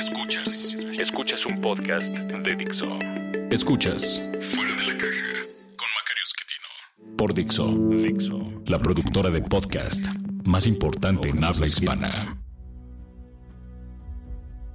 Escuchas. Escuchas un podcast de Dixo. Escuchas Fuera de la caja con Macario Esquetino. Por Dixo. Dixo. La productora de podcast más importante en habla hispana.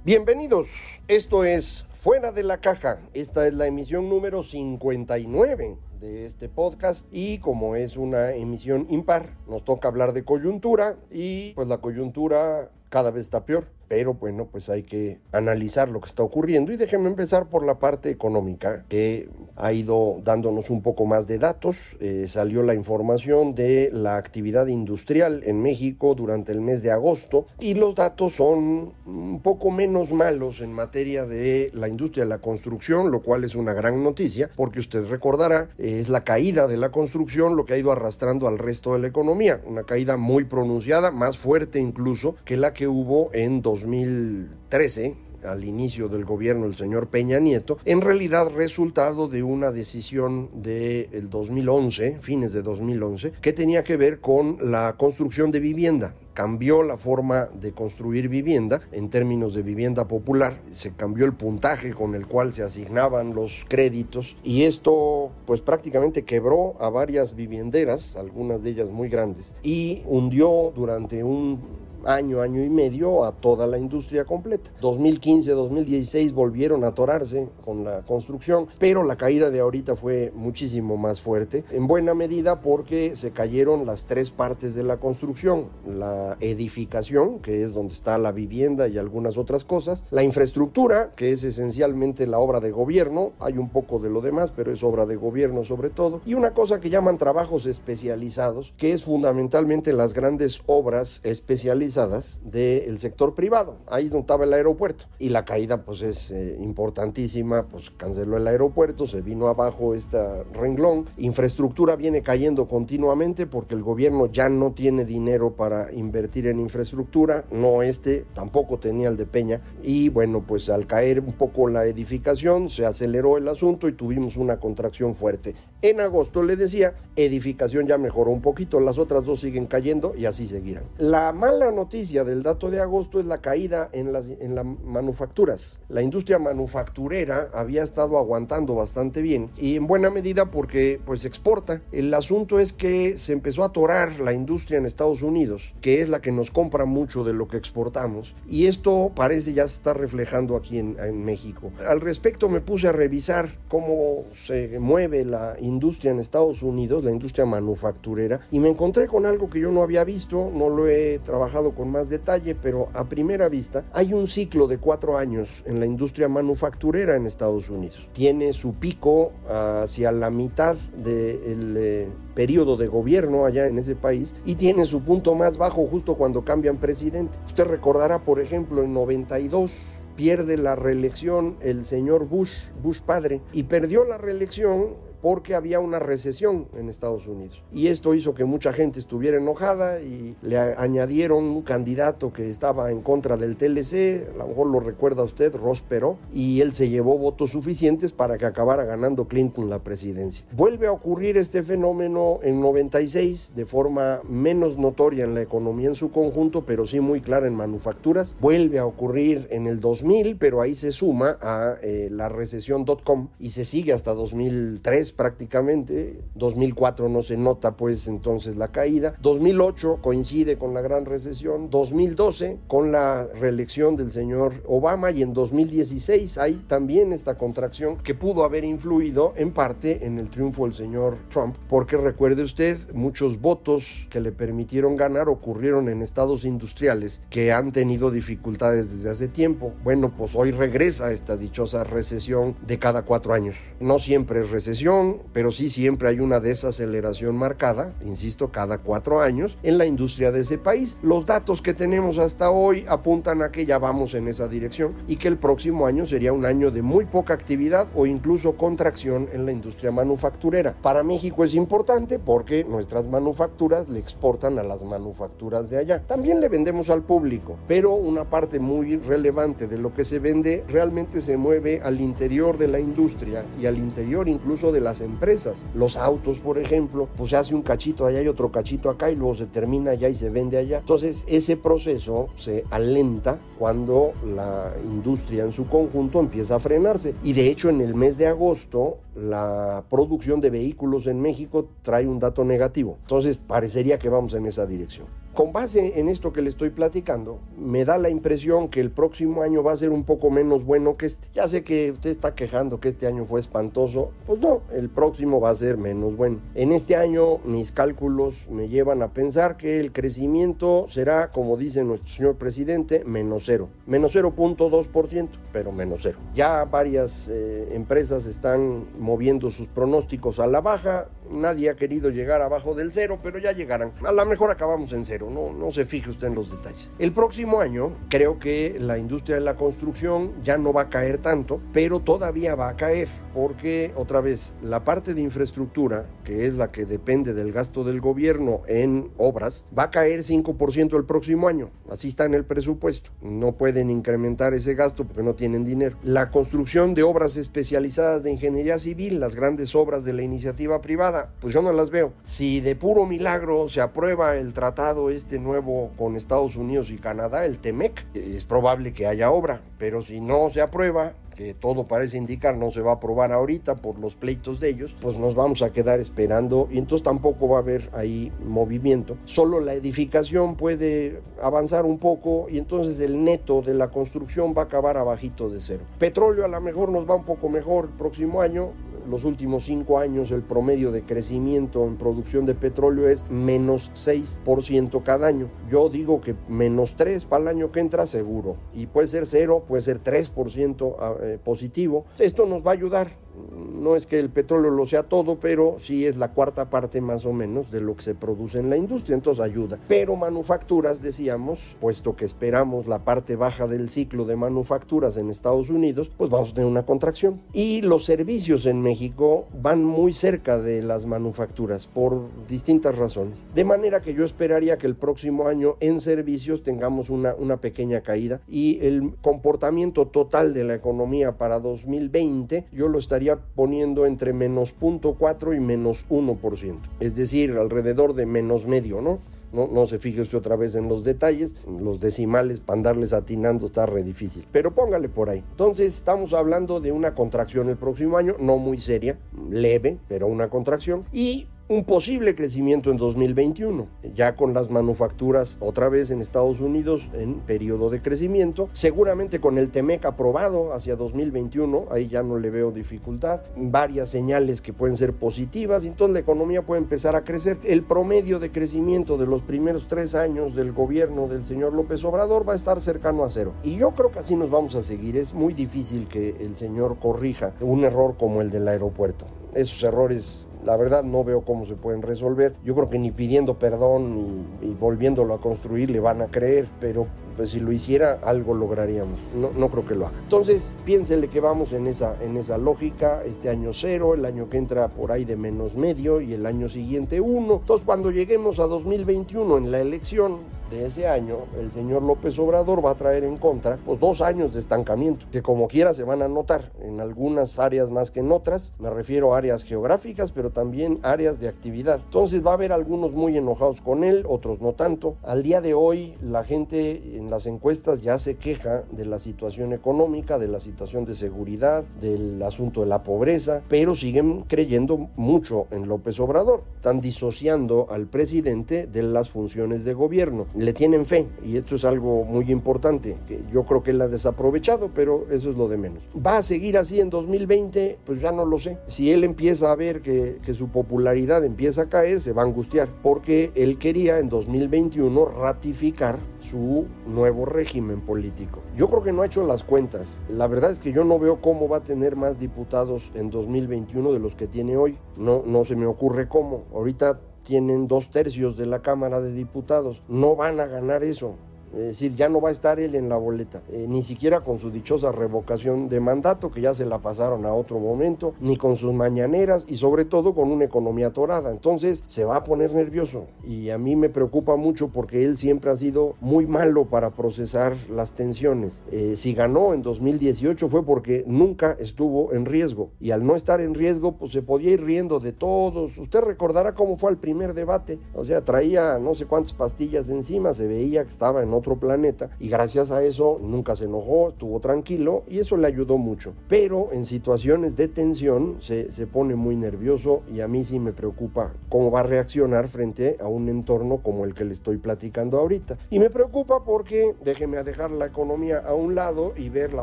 Bienvenidos, esto es Fuera de la Caja. Esta es la emisión número 59 de este podcast y como es una emisión impar, nos toca hablar de coyuntura y pues la coyuntura cada vez está peor. Pero bueno, pues hay que analizar lo que está ocurriendo y déjenme empezar por la parte económica que ha ido dándonos un poco más de datos. Eh, salió la información de la actividad industrial en México durante el mes de agosto y los datos son un poco menos malos en materia de la industria de la construcción, lo cual es una gran noticia porque usted recordará, es la caída de la construcción lo que ha ido arrastrando al resto de la economía, una caída muy pronunciada, más fuerte incluso que la que hubo en 2013 al inicio del gobierno del señor Peña Nieto, en realidad resultado de una decisión del 2011, fines de 2011, que tenía que ver con la construcción de vivienda. Cambió la forma de construir vivienda en términos de vivienda popular, se cambió el puntaje con el cual se asignaban los créditos y esto pues prácticamente quebró a varias vivienderas, algunas de ellas muy grandes, y hundió durante un año, año y medio a toda la industria completa. 2015, 2016 volvieron a atorarse con la construcción, pero la caída de ahorita fue muchísimo más fuerte, en buena medida porque se cayeron las tres partes de la construcción, la edificación, que es donde está la vivienda y algunas otras cosas, la infraestructura, que es esencialmente la obra de gobierno, hay un poco de lo demás, pero es obra de gobierno sobre todo, y una cosa que llaman trabajos especializados, que es fundamentalmente las grandes obras especializadas del sector privado. Ahí donde estaba el aeropuerto. Y la caída pues es eh, importantísima, pues canceló el aeropuerto, se vino abajo este renglón. Infraestructura viene cayendo continuamente porque el gobierno ya no tiene dinero para invertir en infraestructura, no este, tampoco tenía el de Peña. Y bueno, pues al caer un poco la edificación, se aceleró el asunto y tuvimos una contracción fuerte. En agosto le decía, edificación ya mejoró un poquito, las otras dos siguen cayendo y así seguirán. La mala noticia del dato de agosto es la caída en las, en manufacturas. La industria manufacturera había estado aguantando bastante bien y en buena medida porque pues exporta. El asunto es que se empezó a atorar la industria en Estados Unidos, que es la que nos compra mucho de lo que exportamos y esto parece ya se está reflejando aquí en, en México. Al respecto me puse a revisar cómo se mueve la industria en Estados Unidos, la industria manufacturera, y me encontré con algo que yo no había visto, no lo he trabajado con más detalle, pero a primera vista hay un ciclo de cuatro años en la industria manufacturera en Estados Unidos. Tiene su pico hacia la mitad del eh, periodo de gobierno allá en ese país y tiene su punto más bajo justo cuando cambian presidente. Usted recordará, por ejemplo, en 92 pierde la reelección el señor Bush, Bush padre, y perdió la reelección porque había una recesión en Estados Unidos. Y esto hizo que mucha gente estuviera enojada y le añadieron un candidato que estaba en contra del TLC, a lo mejor lo recuerda usted, Ross Perot, y él se llevó votos suficientes para que acabara ganando Clinton la presidencia. Vuelve a ocurrir este fenómeno en 96 de forma menos notoria en la economía en su conjunto, pero sí muy clara en manufacturas. Vuelve a ocurrir en el 2000, pero ahí se suma a eh, la recesión .com y se sigue hasta 2003 prácticamente. 2004 no se nota pues entonces la caída. 2008 coincide con la gran recesión. 2012 con la reelección del señor Obama y en 2016 hay también esta contracción que pudo haber influido en parte en el triunfo del señor Trump. Porque recuerde usted, muchos votos que le permitieron ganar ocurrieron en estados industriales que han tenido dificultades desde hace tiempo. Bueno, pues hoy regresa esta dichosa recesión de cada cuatro años. No siempre es recesión pero sí siempre hay una desaceleración marcada, insisto, cada cuatro años en la industria de ese país. Los datos que tenemos hasta hoy apuntan a que ya vamos en esa dirección y que el próximo año sería un año de muy poca actividad o incluso contracción en la industria manufacturera. Para México es importante porque nuestras manufacturas le exportan a las manufacturas de allá. También le vendemos al público, pero una parte muy relevante de lo que se vende realmente se mueve al interior de la industria y al interior incluso de las empresas. Los autos, por ejemplo, pues se hace un cachito allá y otro cachito acá y luego se termina allá y se vende allá. Entonces ese proceso se alenta cuando la industria en su conjunto empieza a frenarse. Y de hecho en el mes de agosto la producción de vehículos en México trae un dato negativo. Entonces parecería que vamos en esa dirección. Con base en esto que le estoy platicando, me da la impresión que el próximo año va a ser un poco menos bueno que este. Ya sé que usted está quejando que este año fue espantoso. Pues no, el próximo va a ser menos bueno. En este año mis cálculos me llevan a pensar que el crecimiento será, como dice nuestro señor presidente, menos cero. Menos 0.2%, pero menos cero. Ya varias eh, empresas están moviendo sus pronósticos a la baja. Nadie ha querido llegar abajo del cero, pero ya llegarán. A lo mejor acabamos en cero no, no se fije usted en los detalles. El próximo año creo que la industria de la construcción ya no va a caer tanto, pero todavía va a caer porque otra vez la parte de infraestructura, que es la que depende del gasto del gobierno en obras, va a caer 5% el próximo año. Así está en el presupuesto. No pueden incrementar ese gasto porque no tienen dinero. La construcción de obras especializadas de ingeniería civil, las grandes obras de la iniciativa privada, pues yo no las veo. Si de puro milagro se aprueba el tratado este nuevo con Estados Unidos y Canadá, el TEMEC, es probable que haya obra, pero si no se aprueba, que todo parece indicar no se va a aprobar ahorita por los pleitos de ellos, pues nos vamos a quedar esperando y entonces tampoco va a haber ahí movimiento. Solo la edificación puede avanzar un poco y entonces el neto de la construcción va a acabar abajito de cero. Petróleo a lo mejor nos va un poco mejor el próximo año, los últimos cinco años el promedio de crecimiento en producción de petróleo es menos 6% cada año. Yo digo que menos 3 para el año que entra seguro. Y puede ser 0, puede ser 3% ah, eh, positivo. Esto nos va a ayudar no es que el petróleo lo sea todo, pero sí es la cuarta parte más o menos de lo que se produce en la industria, entonces ayuda. Pero manufacturas, decíamos, puesto que esperamos la parte baja del ciclo de manufacturas en Estados Unidos, pues vamos a tener una contracción. Y los servicios en México van muy cerca de las manufacturas por distintas razones. De manera que yo esperaría que el próximo año en servicios tengamos una, una pequeña caída y el comportamiento total de la economía para 2020 yo lo estaría poniendo entre menos 0.4 y menos 1%, es decir, alrededor de menos medio, ¿no? No, no, se fije usted otra vez en los detalles, los decimales para andarles atinando está re difícil, pero póngale por ahí. Entonces estamos hablando de una contracción el próximo año, no muy seria, leve, pero una contracción, y un posible crecimiento en 2021, ya con las manufacturas otra vez en Estados Unidos en periodo de crecimiento, seguramente con el TEMEC aprobado hacia 2021, ahí ya no le veo dificultad, varias señales que pueden ser positivas entonces la economía puede empezar a crecer. El promedio de crecimiento de los primeros tres años del gobierno del señor López Obrador va a estar cercano a cero. Y yo creo que así nos vamos a seguir. Es muy difícil que el señor corrija un error como el del aeropuerto. Esos errores la verdad no veo cómo se pueden resolver. Yo creo que ni pidiendo perdón y, volviéndolo a construir le van a creer, pero pues si lo hiciera algo lograríamos. No, no creo que lo haga. Entonces piénsele que vamos en esa, en esa lógica, este año cero, el año que entra por ahí de menos medio y el año siguiente uno. Entonces cuando lleguemos a 2021 en la elección, de ese año, el señor López Obrador va a traer en contra pues, dos años de estancamiento, que como quiera se van a notar en algunas áreas más que en otras. Me refiero a áreas geográficas, pero también áreas de actividad. Entonces va a haber algunos muy enojados con él, otros no tanto. Al día de hoy, la gente en las encuestas ya se queja de la situación económica, de la situación de seguridad, del asunto de la pobreza, pero siguen creyendo mucho en López Obrador. Están disociando al presidente de las funciones de gobierno le tienen fe y esto es algo muy importante que yo creo que él ha desaprovechado, pero eso es lo de menos. ¿Va a seguir así en 2020? Pues ya no lo sé. Si él empieza a ver que, que su popularidad empieza a caer, se va a angustiar porque él quería en 2021 ratificar su nuevo régimen político. Yo creo que no ha hecho las cuentas. La verdad es que yo no veo cómo va a tener más diputados en 2021 de los que tiene hoy. No, no se me ocurre cómo. Ahorita tienen dos tercios de la Cámara de Diputados. No van a ganar eso. Es decir, ya no va a estar él en la boleta, eh, ni siquiera con su dichosa revocación de mandato, que ya se la pasaron a otro momento, ni con sus mañaneras y sobre todo con una economía atorada. Entonces se va a poner nervioso y a mí me preocupa mucho porque él siempre ha sido muy malo para procesar las tensiones. Eh, si ganó en 2018 fue porque nunca estuvo en riesgo y al no estar en riesgo pues se podía ir riendo de todos. Usted recordará cómo fue el primer debate, o sea, traía no sé cuántas pastillas encima, se veía que estaba planeta y gracias a eso nunca se enojó, estuvo tranquilo y eso le ayudó mucho. Pero en situaciones de tensión se, se pone muy nervioso y a mí sí me preocupa cómo va a reaccionar frente a un entorno como el que le estoy platicando ahorita. Y me preocupa porque déjeme dejar la economía a un lado y ver la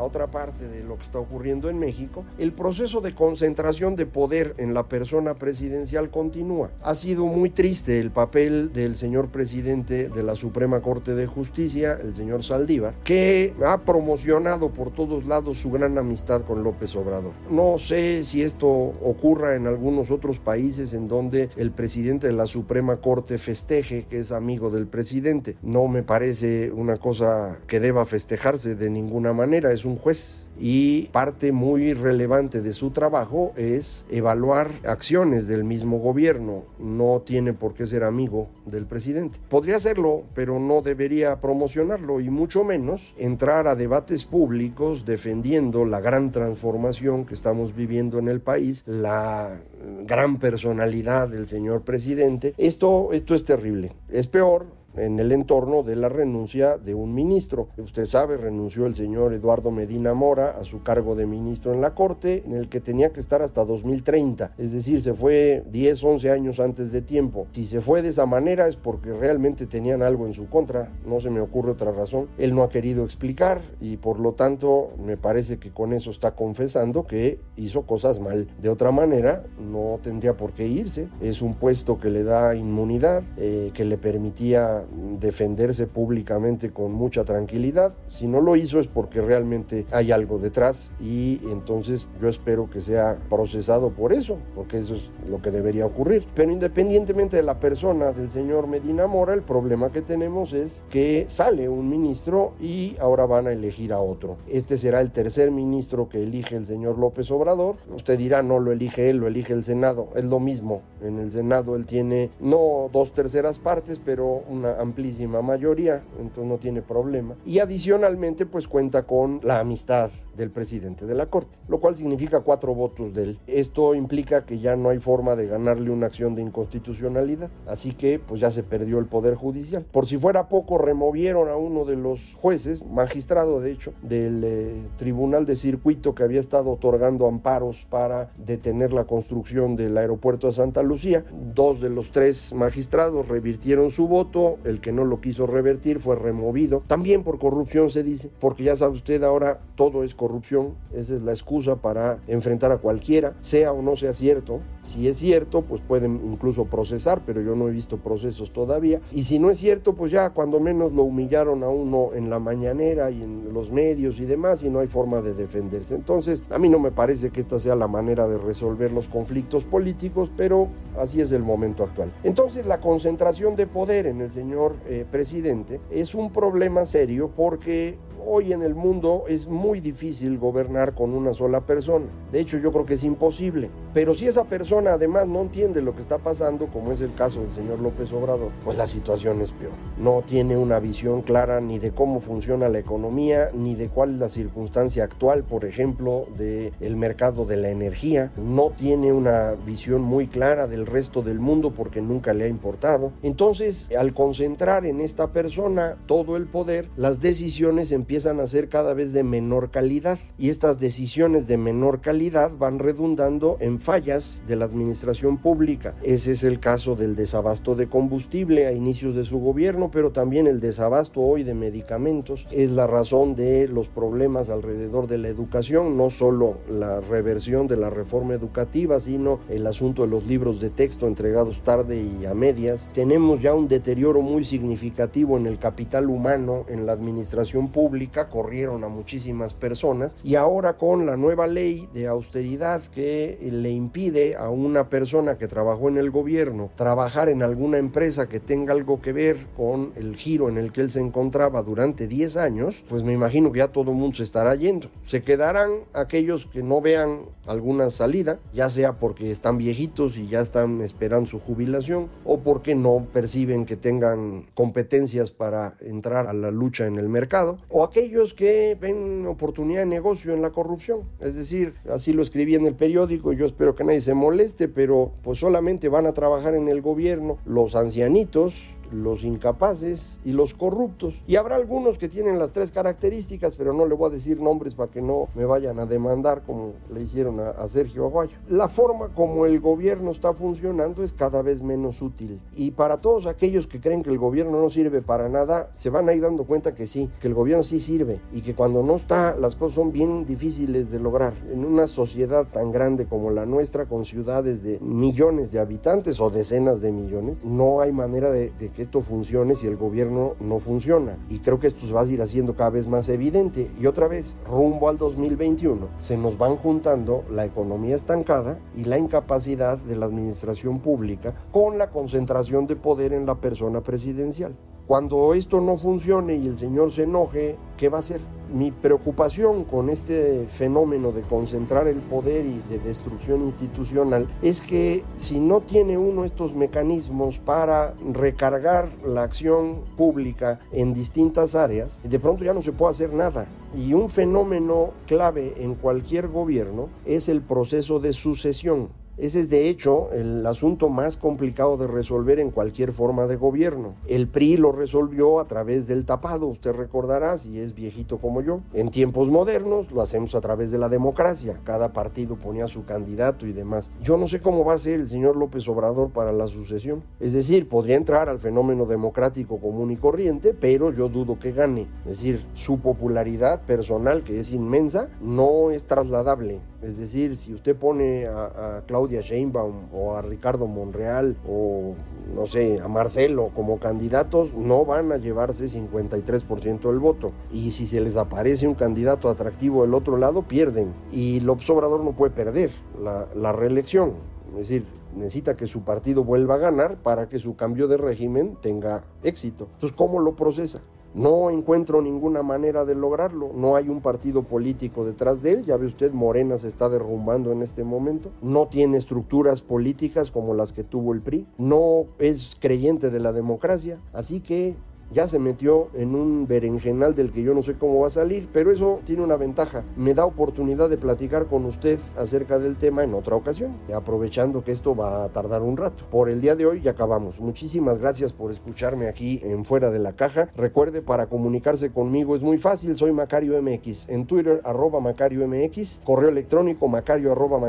otra parte de lo que está ocurriendo en México. El proceso de concentración de poder en la persona presidencial continúa. Ha sido muy triste el papel del señor presidente de la Suprema Corte de Justicia el señor Saldívar, que ha promocionado por todos lados su gran amistad con López Obrador. No sé si esto ocurra en algunos otros países en donde el presidente de la Suprema Corte festeje que es amigo del presidente. No me parece una cosa que deba festejarse de ninguna manera, es un juez y parte muy relevante de su trabajo es evaluar acciones del mismo gobierno. No tiene por qué ser amigo del presidente. Podría serlo, pero no debería promocionarlo y mucho menos entrar a debates públicos defendiendo la gran transformación que estamos viviendo en el país, la gran personalidad del señor presidente. Esto, esto es terrible. Es peor en el entorno de la renuncia de un ministro. Usted sabe, renunció el señor Eduardo Medina Mora a su cargo de ministro en la Corte, en el que tenía que estar hasta 2030. Es decir, se fue 10, 11 años antes de tiempo. Si se fue de esa manera es porque realmente tenían algo en su contra. No se me ocurre otra razón. Él no ha querido explicar y por lo tanto me parece que con eso está confesando que hizo cosas mal. De otra manera, no tendría por qué irse. Es un puesto que le da inmunidad, eh, que le permitía defenderse públicamente con mucha tranquilidad. Si no lo hizo es porque realmente hay algo detrás y entonces yo espero que sea procesado por eso, porque eso es lo que debería ocurrir. Pero independientemente de la persona del señor Medina Mora, el problema que tenemos es que sale un ministro y ahora van a elegir a otro. Este será el tercer ministro que elige el señor López Obrador. Usted dirá, no lo elige él, lo elige el Senado. Es lo mismo. En el Senado él tiene no dos terceras partes, pero una amplísima mayoría, entonces no tiene problema. Y adicionalmente pues cuenta con la amistad del presidente de la Corte, lo cual significa cuatro votos de él. Esto implica que ya no hay forma de ganarle una acción de inconstitucionalidad, así que pues ya se perdió el poder judicial. Por si fuera poco, removieron a uno de los jueces, magistrado de hecho, del eh, Tribunal de Circuito que había estado otorgando amparos para detener la construcción del aeropuerto de Santa Lucía. Dos de los tres magistrados revirtieron su voto, el que no lo quiso revertir fue removido, también por corrupción se dice, porque ya sabe usted ahora todo es corrupción, esa es la excusa para enfrentar a cualquiera, sea o no sea cierto. Si es cierto, pues pueden incluso procesar, pero yo no he visto procesos todavía. Y si no es cierto, pues ya cuando menos lo humillaron a uno en la mañanera y en los medios y demás y no hay forma de defenderse. Entonces, a mí no me parece que esta sea la manera de resolver los conflictos políticos, pero así es el momento actual. Entonces, la concentración de poder en el señor eh, presidente es un problema serio porque hoy en el mundo es muy difícil gobernar con una sola persona. De hecho, yo creo que es imposible. Pero si esa persona además no entiende lo que está pasando, como es el caso del señor López Obrador, pues la situación es peor. No tiene una visión clara ni de cómo funciona la economía, ni de cuál es la circunstancia actual, por ejemplo, del mercado de la energía. No tiene una visión muy clara del resto del mundo porque nunca le ha importado. Entonces, al concentrar en esta persona todo el poder, las decisiones empiezan empiezan a ser cada vez de menor calidad y estas decisiones de menor calidad van redundando en fallas de la administración pública. Ese es el caso del desabasto de combustible a inicios de su gobierno, pero también el desabasto hoy de medicamentos es la razón de los problemas alrededor de la educación, no solo la reversión de la reforma educativa, sino el asunto de los libros de texto entregados tarde y a medias. Tenemos ya un deterioro muy significativo en el capital humano en la administración pública, corrieron a muchísimas personas y ahora con la nueva ley de austeridad que le impide a una persona que trabajó en el gobierno trabajar en alguna empresa que tenga algo que ver con el giro en el que él se encontraba durante 10 años, pues me imagino que ya todo el mundo se estará yendo. Se quedarán aquellos que no vean alguna salida, ya sea porque están viejitos y ya están esperando su jubilación o porque no perciben que tengan competencias para entrar a la lucha en el mercado, o aquellos que ven oportunidad de negocio en la corrupción. Es decir, así lo escribí en el periódico, yo espero que nadie se moleste, pero pues solamente van a trabajar en el gobierno los ancianitos, los incapaces y los corruptos. Y habrá algunos que tienen las tres características, pero no le voy a decir nombres para que no me vayan a demandar como le hicieron a, Sergio Aguayo. La forma como el gobierno está funcionando es cada vez menos útil. Y para todos aquellos que creen que el gobierno no sirve para nada, se van a ir dando cuenta que sí, que el gobierno sí sirve y que cuando no está las cosas son bien difíciles de lograr. En una sociedad tan grande como la nuestra, con ciudades de millones de habitantes o decenas de millones, no hay manera de, de que esto funcione si el gobierno no funciona. Y creo que esto se va a ir haciendo cada vez más evidente. Y otra vez, rumbo al 2021, se nos van juntando la economía estancada y la incapacidad de la administración pública con la concentración de poder en la persona presidencial. Cuando esto no funcione y el señor se enoje, ¿qué va a hacer? Mi preocupación con este fenómeno de concentrar el poder y de destrucción institucional es que si no tiene uno estos mecanismos para recargar la acción pública en distintas áreas, de pronto ya no se puede hacer nada. Y un fenómeno clave en cualquier gobierno es el proceso de sucesión. Ese es de hecho el asunto más complicado de resolver en cualquier forma de gobierno. El PRI lo resolvió a través del tapado, usted recordará si es viejito como yo. En tiempos modernos lo hacemos a través de la democracia. Cada partido ponía su candidato y demás. Yo no sé cómo va a ser el señor López Obrador para la sucesión. Es decir, podría entrar al fenómeno democrático común y corriente, pero yo dudo que gane. Es decir, su popularidad personal, que es inmensa, no es trasladable. Es decir, si usted pone a, Claudia Sheinbaum o a Ricardo Monreal o no sé, a Marcelo como candidatos, no van a llevarse 53% del voto. Y si se les aparece un candidato atractivo del otro lado, pierden. Y López Obrador no puede perder la, la reelección. Es decir, necesita que su partido vuelva a ganar para que su cambio de régimen tenga éxito. Entonces, ¿cómo lo procesa? No encuentro ninguna manera de lograrlo. No hay un partido político detrás de él. Ya ve usted, Morena se está derrumbando en este momento. No tiene estructuras políticas como las que tuvo el PRI. No es creyente de la democracia. Así que ya se metió en un berenjenal del que yo no sé cómo va a salir, pero eso tiene una ventaja. Me da oportunidad de platicar con usted acerca del tema en otra ocasión, aprovechando que esto va a tardar un rato. Por el día de hoy ya acabamos. Muchísimas gracias por escucharme aquí en Fuera de la Caja. Recuerde, para comunicarse conmigo es muy fácil, soy Macario MX. En Twitter, arroba Macario MX, correo electrónico macario arroba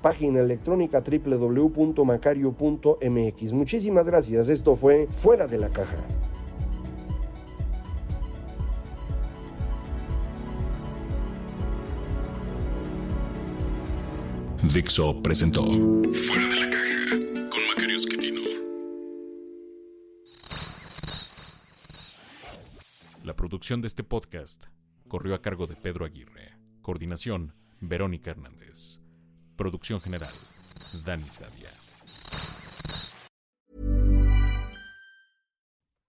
página electrónica www.macario.mx. Muchísimas gracias. Esto fue Fuera de la Caja. Dixo presentó Fuera de la caja con Macario Esquetino. La producción de este podcast corrió a cargo de Pedro Aguirre. Coordinación, Verónica Hernández. Producción general, Dani Sadia.